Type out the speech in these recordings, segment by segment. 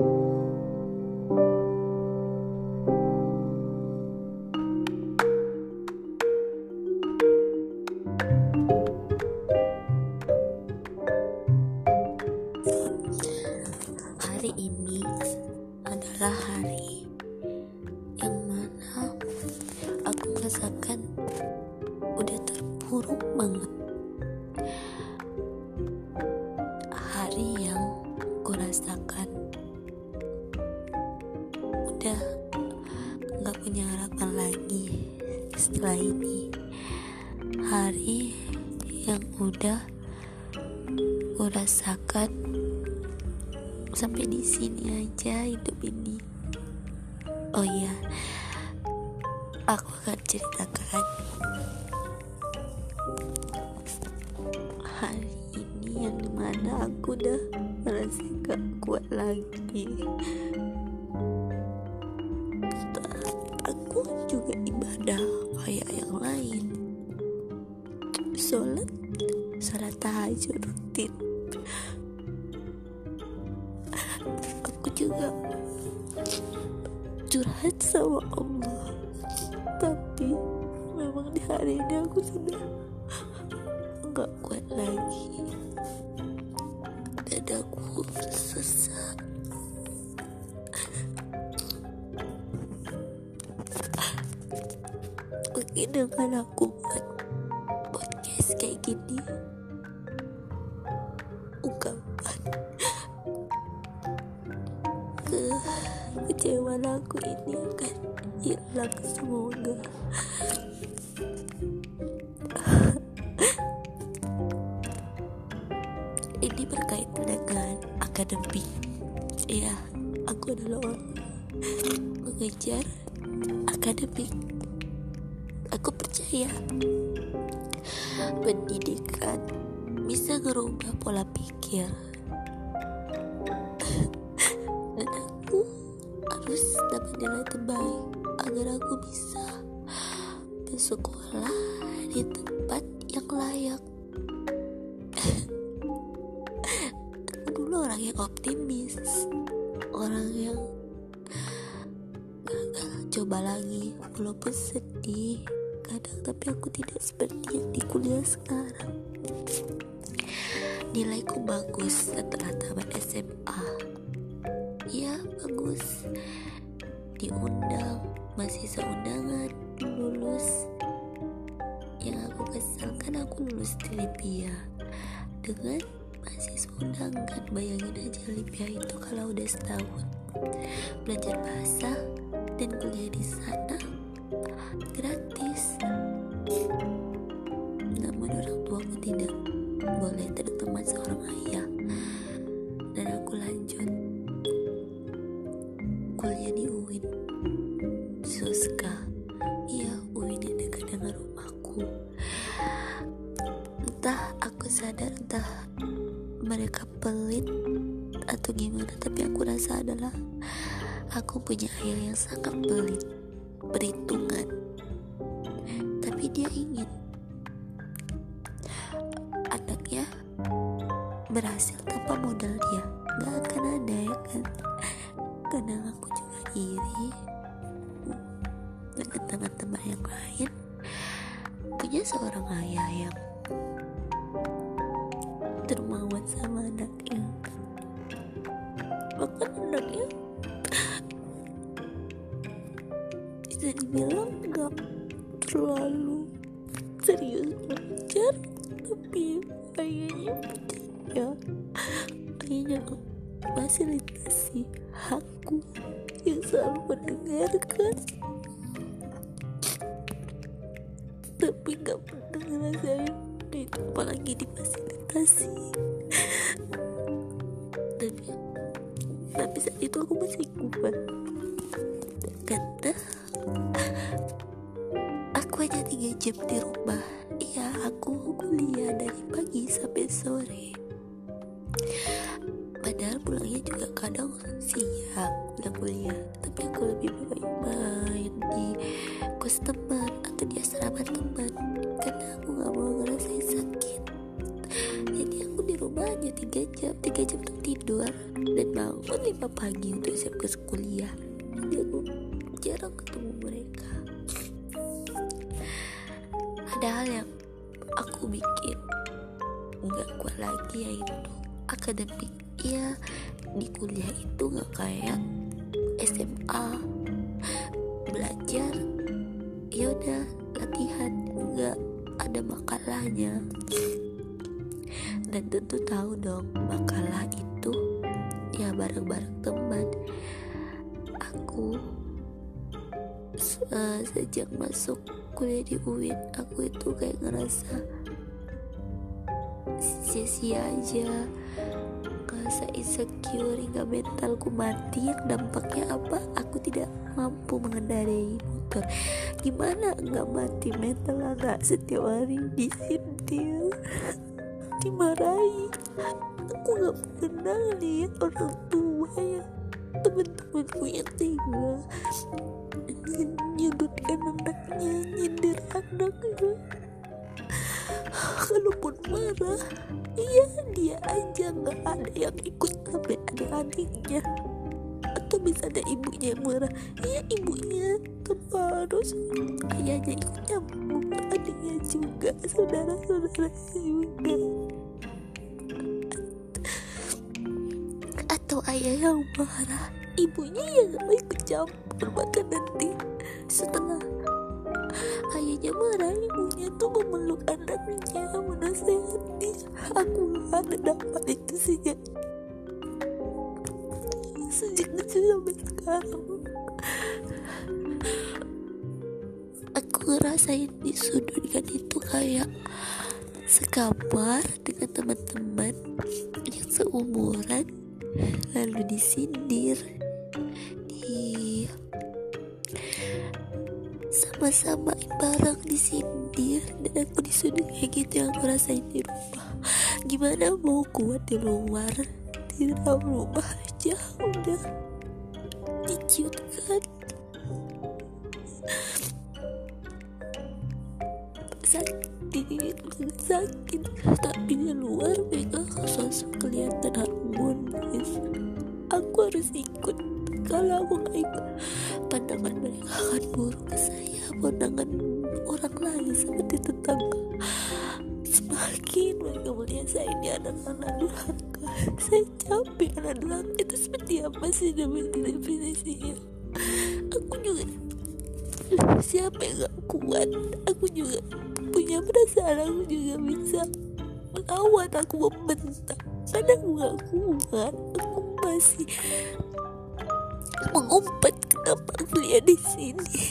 Hari sampai di sini aja hidup ini. Oh iya, aku akan ceritakan hari ini yang di mana aku udah merasa gak kuat lagi. Mungkin dengan aku buat podcast harus dapat nilai terbaik agar aku bisa bersekolah di tempat yang layak. Aku dulu orang yang optimis orang yang gagal coba lagi walaupun sedih. Kadang tapi aku tidak seperti yang di kuliah sekarang. Nilaiku bagus setelah tamat SMA ya bagus diundang. Masih seundangan lulus. Yang aku kesalkan aku lulus di Libya dengan masih seundangan bayangin aja Libya itu kalau udah setahun belajar bahasa dan kuliah di sana gratis. Namun orang tuaku tidak boleh tertemat seorang ayah. Dan aku lanjut kuliah di UIN Suska iya UIN yang dekat dengan rumahku entah aku sadar entah mereka pelit atau gimana tapi aku rasa adalah aku punya ayah yang sangat pelit kadang aku juga iri dengan teman-teman yang lain. Punya seorang ayah yang dermawan sama anaknya. Bahkan anaknya bisa dibilang gak terlalu serius belajar tapi kayaknya ya kayaknya fasilitasi aku yang selalu mendengarkan. Tapi gak pernah ngerasain itu apalagi difasilitasi tapi tapi saat itu aku masih kuat. Kata aku hanya tiga jam di rumah. Iya aku kuliah dari pagi sampai sore. Padahal pulangnya juga kadang siang kuliah tapi aku lebih baik main di kos teman atau di asrama teman. Karena aku gak mau ngerasain sakit. Jadi aku di rumah hanya tiga jam. Tiga jam untuk tidur. Dan bangun lima pagi untuk siap ke kuliah SMA belajar ya udah latihan nggak ada makalahnya. Dan tentu tahu dong makalah itu ya bareng-bareng teman. Aku uh, sejak masuk kuliah di UIN aku itu kayak ngerasa sia-sia aja ngerasa insecure hingga mentalku mati yang dampaknya apa? Aku tidak mampu mengendarai motor. Gimana nggak mati mental anak setiap hari? Disintil dimarahi. Aku nggak lihat orang tua ya teman-temanku yang tega nyudutkan anaknya nyindir anaknya kalaupun marah iya dia aja nggak ada yang ikut sampai ada adiknya atau bisa ada ibunya yang marah. Iya ibunya harus ayahnya ikut nyambung adiknya juga saudara-saudara juga. Atau ayah yang marah. Ibunya yang ikut campur bahkan nanti. Setelah ayahnya marah ibunya tuh memeluk anaknya menasehati aku gak ada dapat itu sejak sejak kecil sampai sekarang. Aku ngerasain disudutkan itu kayak sekamar dengan teman-teman yang seumuran lalu disindir sama-sama barang disindir dan aku disuruh kayak gitu yang aku rasain di rumah. Gimana mau kuat di luar? Di dalam rumah aja udah diciutkan sakit sakit. Tapi di luar mereka sosok kelihatan harmonis aku harus ikut. Kalau aku gak ikut pandangan mereka akan buruk ke saya. Pandangan orang lain seperti tetangga. Semakin mereka melihat saya ini anak-anak durhaka. Saya capek anak durhaka. Itu seperti apa sih? Definisinya aku juga siapa yang gak kuat. Aku juga punya perasaan aku juga bisa melawan aku membentak. Aku gak kuat. Aku masih mengumpat kenapa kuliah di sini?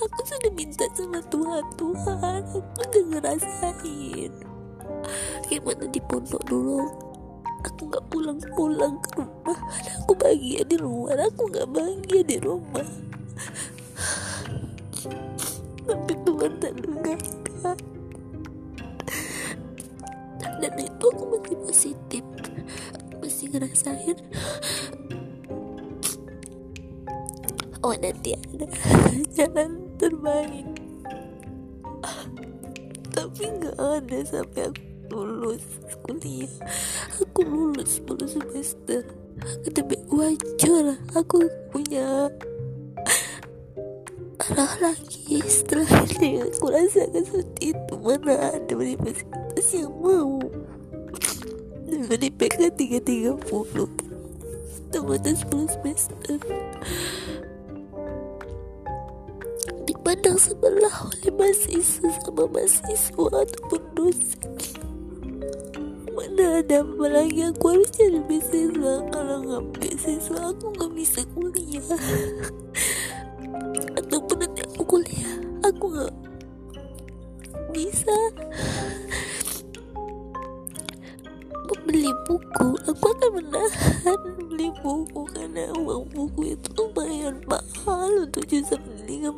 Aku sudah minta sama Tuhan Tuhan. Aku udah ngerasain. Gimana di pondok dulu? Aku nggak pulang-pulang ke rumah. Aku bahagia di luar aku nggak bahagia di rumah. Tapi Tuhan tak dengarkan. Dan itu aku masih positif. Masih ngerasain oh nanti ada jalan terbaik. Tapi nggak ada sampai aku lulus kuliah. Aku lulus 10 semester. Tapi wajar aku punya arah lagi. Setelah ini aku rasakan seperti itu mana ada universitas yang mau. Dengan IPK 330 tamatnya 10 semester dipandang sebelah oleh mahasiswa sama mahasiswa ataupun dosen. Mana ada apa lagi? Aku harus cari beasiswa kalau nggak beasiswa aku nggak bisa kuliah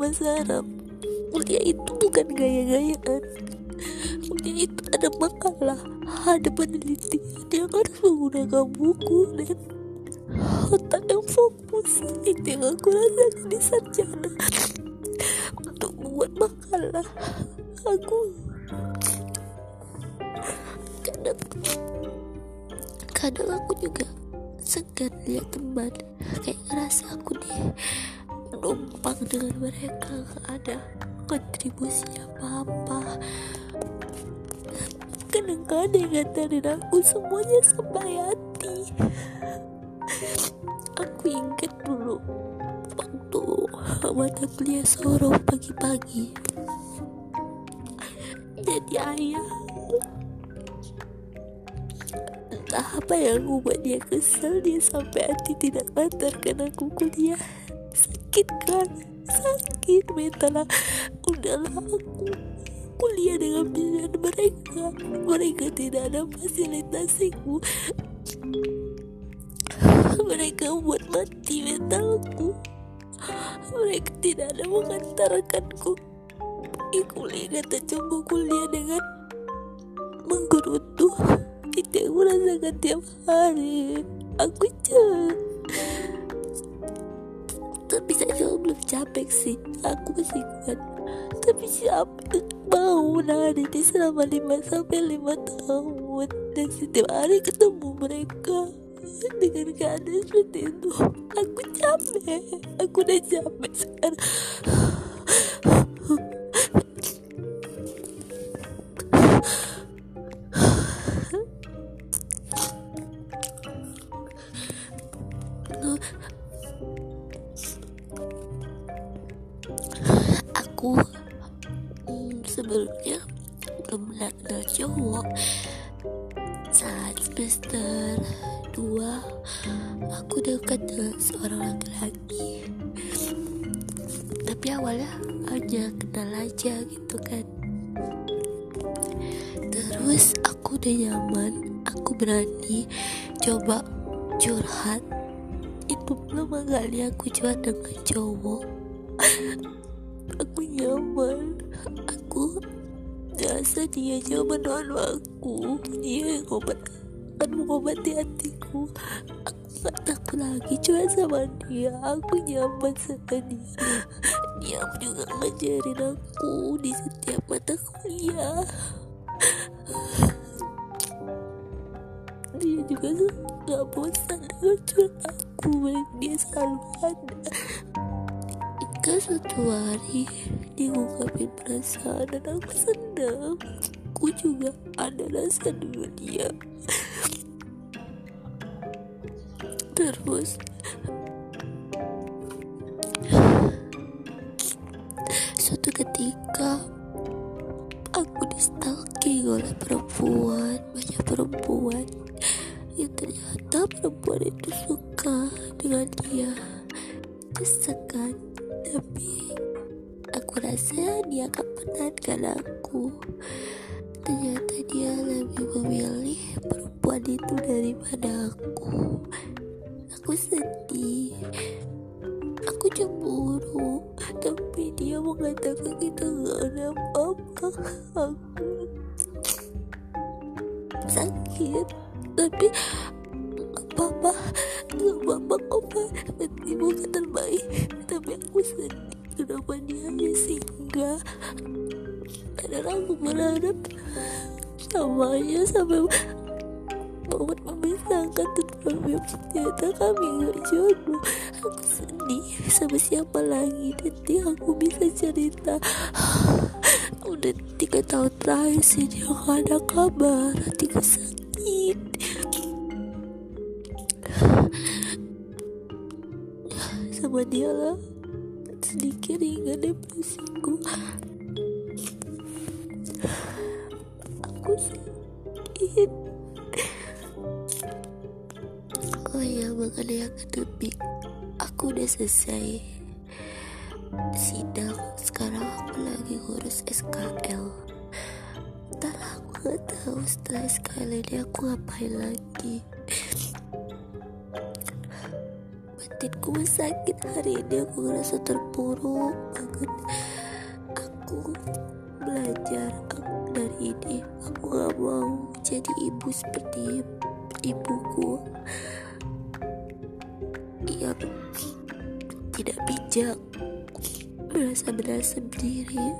bahasa Arab kuliah itu bukan gaya-gayaan. Kuliah itu ada makalah ada penelitian yang harus menggunakan buku dan otak yang fokus itu yang aku rasakan di sarjana. Untuk membuat makalah aku kadang kadang aku juga segan lihat teman. Kayak ngerasa aku di numpang dengan mereka. Gak ada kontribusi apa-apa. Kadang-kadang nganterin aku semuanya sampai hati. Aku ingat dulu waktu mata kuliah sorong pagi-pagi. Jadi ayah. Entah apa yang membuat dia kesel dia sampai hati tidak karena aku kuliah sakit kan? Sakit mental udahlah aku kuliah dengan pilihan mereka. Mereka tidak ada fasilitasiku mereka buat mati mentalku mereka tidak ada mengantarkanku. Pergi kuliah kata coba kuliah dengan menggerutu. Itu yang merasakan tiap hari. Aku jangan tapi saya belum capek sih. Aku masih kuat. Tapi siapa mau nari di selama 5 sampai 5 tahun? Dan setiap hari ketemu mereka dengan keadaan seperti itu aku capek. Aku udah capek sekarang aku curhat dengan cowok. Aku nyaman. Aku rasa dia nyaman dengan aku. Dia yang obat akan mengobati hatiku. Aku gak takut lagi cuma sama dia. Aku nyaman sama dia. Dia juga ngajarin aku di setiap mata kuliah. Dia juga gak bosan dengan curhat aku dia selalu ada. Hingga suatu hari dia ngungkapin perasaan dan aku senang. Aku juga ada rasa dulu dia. Terus Suatu ketika Aku di stalking oleh perempuan Banyak perempuan Yang ternyata perempuan itu suka dengan dia. Kesekan tapi aku rasa dia akan menangkan aku. Ternyata dia lebih memilih perempuan itu daripada aku. Aku sedih. Aku cemburu. Tapi dia mengatakan kita gak ada apa-apa. Aku sakit tapi apa-apa gak apa-apa kok berarti bukan terbaik. Tapi aku sedih kenapa dia singgah. Padahal aku berharap samanya sampai momen memisahkan tetapi ternyata kami gak jodoh. Aku sedih sama siapa lagi nanti aku bisa cerita. Udah tiga tahun terakhir sih dia gak ada kabar hatiku sakit sama dia lah. Sedikit ringan depresiku aku sakit. Oh ya mengenai akademik aku udah selesai sidang. Sekarang aku lagi ngurus SKL entahlah aku gak tahu setelah SKL ini aku ngapain lagi batinku sakit hari ini aku ngerasa terpuruk banget. Aku belajar aku dari ini. Aku gak mau jadi ibu seperti ibuku. Yang tidak bijak. Merasa benar sendiri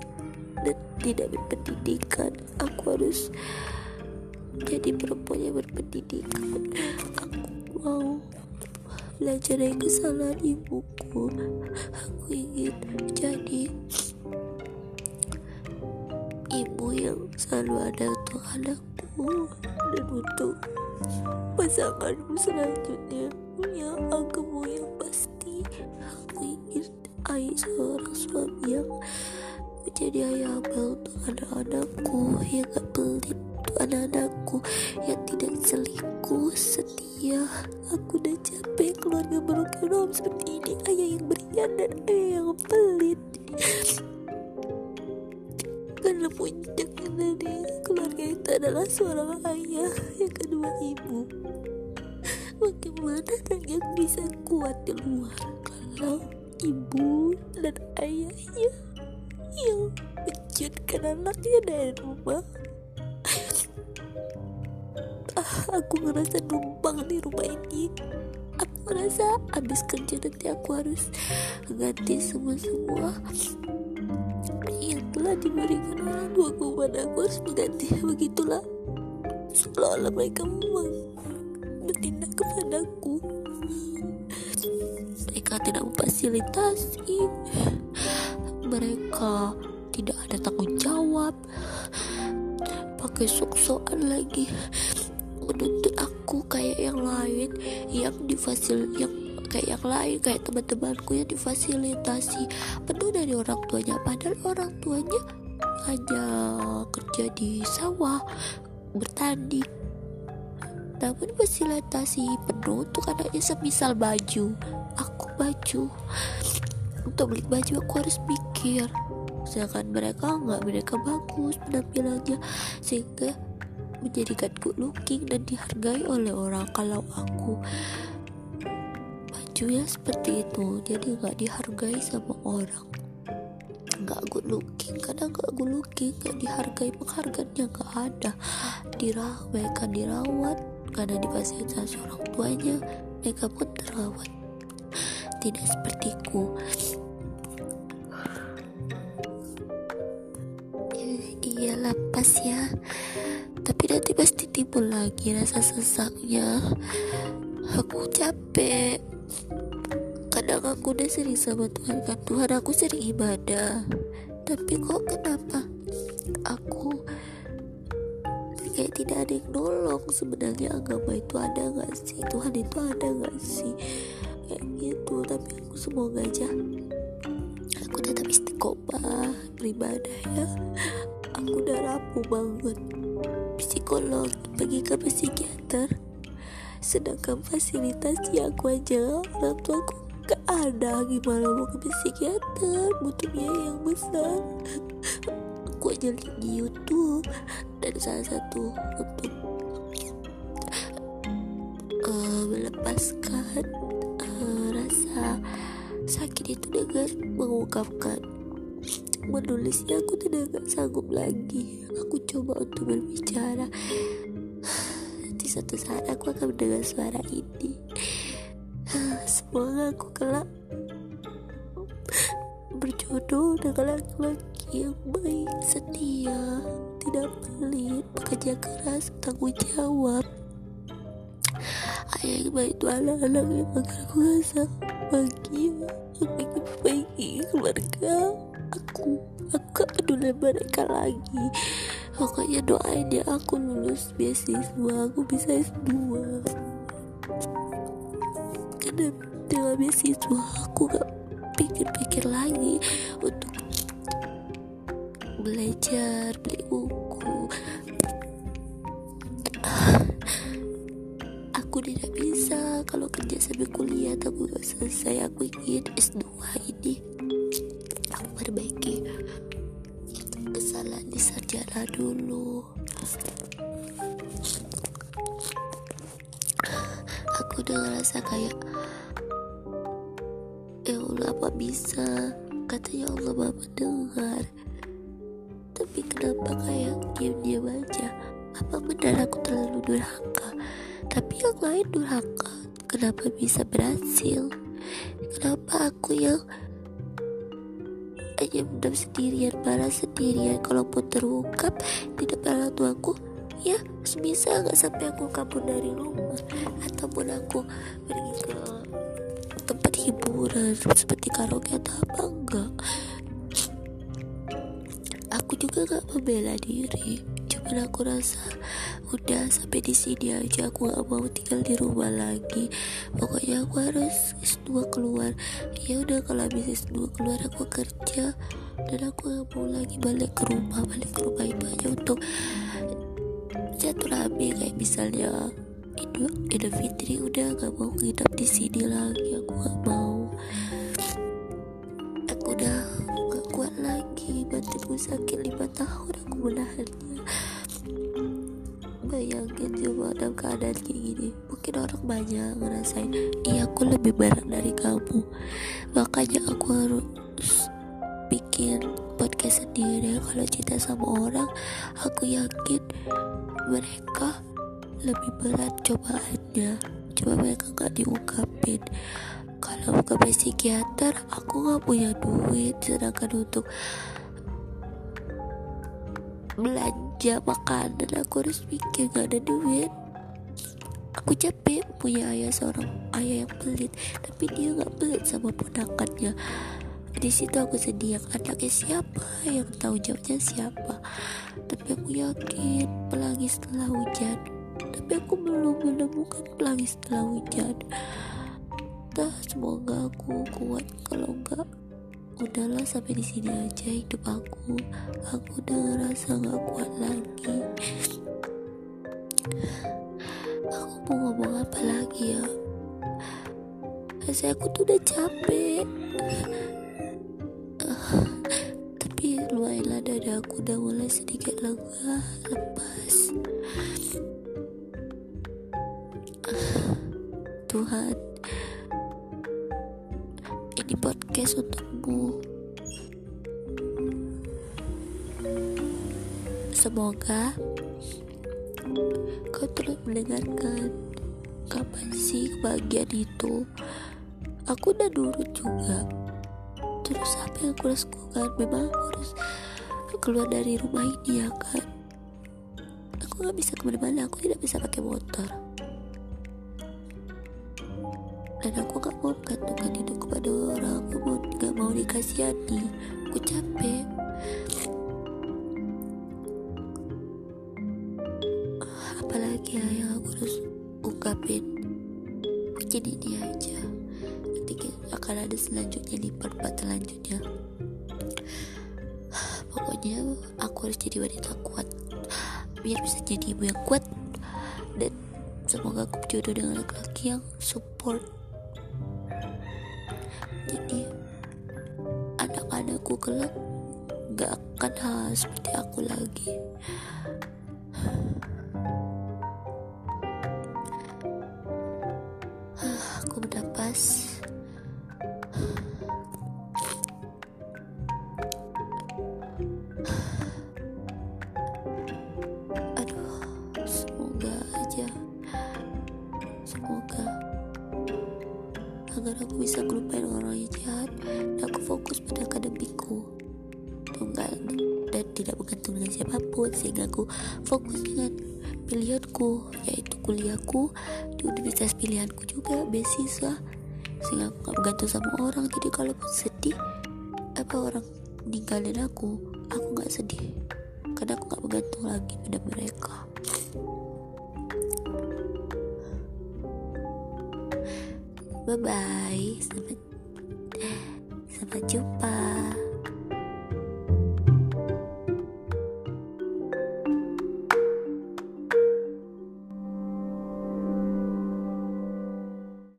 dan tidak berpendidikan. Aku harus jadi perempuan yang berpendidikan. Aku mau belajar dari kesalahan ibuku. Aku ingin jadi ibu yang selalu ada untuk anakku. Dan untuk pasanganmu selanjutnya ya agama yang pasti. Aku ingin ayah seorang suami yang menjadi ayah abang untuk anak-anakku. Yang gak pelit anak-anakku yang tidak selingkuh setia. Aku udah capek keluarga broken seperti ini. Ayah yang berian dan ayah yang pelit. Karena puncak dari keluarga itu adalah seorang ayah yang kedua ibu. Bagaimana anak yang bisa kuat di luar kalau ibu dan ayahnya yang menjadikan anaknya dari rumah ah, aku ngerasa numpang di rumah ini. Aku ngerasa habis kerja nanti aku harus ganti semua-semua. Telah diberikan orang tua kepada aku harus mengganti. Begitulah. Seolah-olah mereka memang bertindak kepadaku. Mereka tidak memfasilitasi. Mereka tidak ada tanggung jawab pakai sok-sokan lagi. Menuntut aku kayak yang lain yang difasil yang kayak yang lain kayak teman-temanku yang difasilitasi. Penuh dari orang tuanya padahal orang tuanya hanya kerja di sawah bertani. Namun fasilitasi penuh untuk anaknya semisal baju. Aku baju. Untuk beli baju aku harus mikir sedangkan mereka nggak mereka bagus penampilannya sehingga menjadikan good looking dan dihargai oleh orang. Kalau aku bajunya seperti itu jadi nggak dihargai sama orang. Nggak good looking kadang nggak good looking nggak dihargai penghargaannya nggak ada. Dirawat mereka dirawat karena difasilitasi orang tuanya mereka pun terawat. Tidak sepertiku lapas ya. Tapi nanti pasti timbul lagi rasa sesaknya aku capek. Kadang aku udah sering sama Tuhan kan? Tuhan aku sering ibadah. Tapi kok kenapa aku kayak tidak ada yang nolong? Sebenarnya agama itu ada nggak sih? Tuhan itu ada nggak sih? Kayak gitu. Tapi aku semoga aja aku tetap istiqomah beribadah ya aku udah rapuh banget. Psikolog pergi ke psikiater. Sedangkan fasilitas yang aku aja orang tua aku gak ada. Gimana mau ke psikiater? Butuh biaya yang besar. Aku aja di YouTube dan salah satu untuk uh, melepaskan uh, rasa sakit itu dengan mengungkapkan menulisnya aku tidak sanggup lagi. Aku coba untuk berbicara. Suatu saat aku akan mendengar suara ini. Semoga aku kelak berjodoh dengan laki-laki yang baik setia tidak pelit bekerja keras tanggung jawab ayah yang baik itu anak-anak yang agar aku rasa bahagia aku ingin perbaiki keluarga aku aku gak peduli mereka lagi pokoknya doain ya aku lulus beasiswa aku bisa S2 karena dengan beasiswa aku gak pikir-pikir lagi untuk belajar beli buku tidak bisa. Kalau kerja sambil kuliah tapi gak selesai. Aku ingin S2 ini aku perbaiki. Kesalahan di sarjana dulu. Aku udah ngerasa kayak ya Allah apa bisa? Katanya Allah maha mendengar tapi kenapa kayak diam-diam aja? Apa benar aku terlalu durhaka yang lain durhaka? Kenapa bisa berhasil? Kenapa aku yang hanya mendam sendirian marah sendirian? Kalaupun terungkap di depan orang tuaku ya bisa nggak sampai aku kabur dari rumah. Ataupun aku pergi ke tempat hiburan seperti karaoke atau apa enggak. Aku juga nggak membela diri. Cuman aku rasa udah sampai di sini aja. Aku gak mau tinggal di rumah lagi. Pokoknya aku harus S2 keluar. Ya udah kalau habis S2 keluar aku kerja. Dan aku gak mau lagi balik ke rumah. Balik ke rumah itu aja untuk jatuh rame kayak misalnya Idul, Idul Fitri udah gak mau nginap di sini lagi. Aku gak mau. Aku udah gak kuat lagi. Batinku sakit lima tahun aku menahannya bayangin coba dalam keadaan kayak gini. Mungkin orang banyak ngerasain iya aku lebih berat dari kamu. Makanya aku harus bikin podcast sendiri. Kalau cinta sama orang aku yakin mereka lebih berat cobaannya. Coba mereka gak diungkapin. Kalau ke psikiater aku gak punya duit. Sedangkan untuk belanja makanan aku harus pikir gak ada duit. Aku capek punya ayah seorang ayah yang pelit tapi dia gak pelit sama ponakannya. Di situ aku sedih anaknya siapa? Yang tahu jawabnya siapa? Tapi aku yakin pelangi setelah hujan. Tapi aku belum menemukan pelangi setelah hujan. Entah, semoga aku kuat. Kalau enggak udahlah sampai di sini aja hidup aku. Aku udah ngerasa nggak kuat lagi. Aku mau ngomong apa lagi ya? Rasanya aku tuh udah capek. Tapi lumayan lah dada aku udah mulai sedikit lega lepas. Tuhan ini podcast untukmu semoga kau terus mendengarkan kapan sih kebahagiaan itu. Aku udah nurut juga. Terus apa yang aku lakukan? Memang aku harus keluar dari rumah ini ya kan? Aku gak bisa ke mana-mana. Aku tidak bisa pakai motor dan aku gak mau menggantungkan hidup kepada orang. Aku mau, gak mau dikasihani. Aku capek. Apalagi ya yang aku harus ungkapin? Mungkin ini aja. Nanti akan ada selanjutnya di part-part selanjutnya. Pokoknya aku harus jadi wanita kuat. Biar bisa jadi ibu yang kuat. Dan semoga aku berjodoh dengan laki-laki yang support jadi anak-anakku kelak gak akan hal seperti aku lagi agar aku bisa ngelupain orang yang jahat. Dan aku fokus pada akademiku. Tunggal dan tidak bergantung dengan siapa pun sehingga aku fokus dengan pilihanku yaitu kuliahku di universitas pilihanku juga beasiswa. Sehingga aku gak bergantung sama orang. Jadi kalau sedih apa orang ninggalin aku aku gak sedih. Karena aku gak bergantung lagi pada mereka bye bye sampai sampai jumpa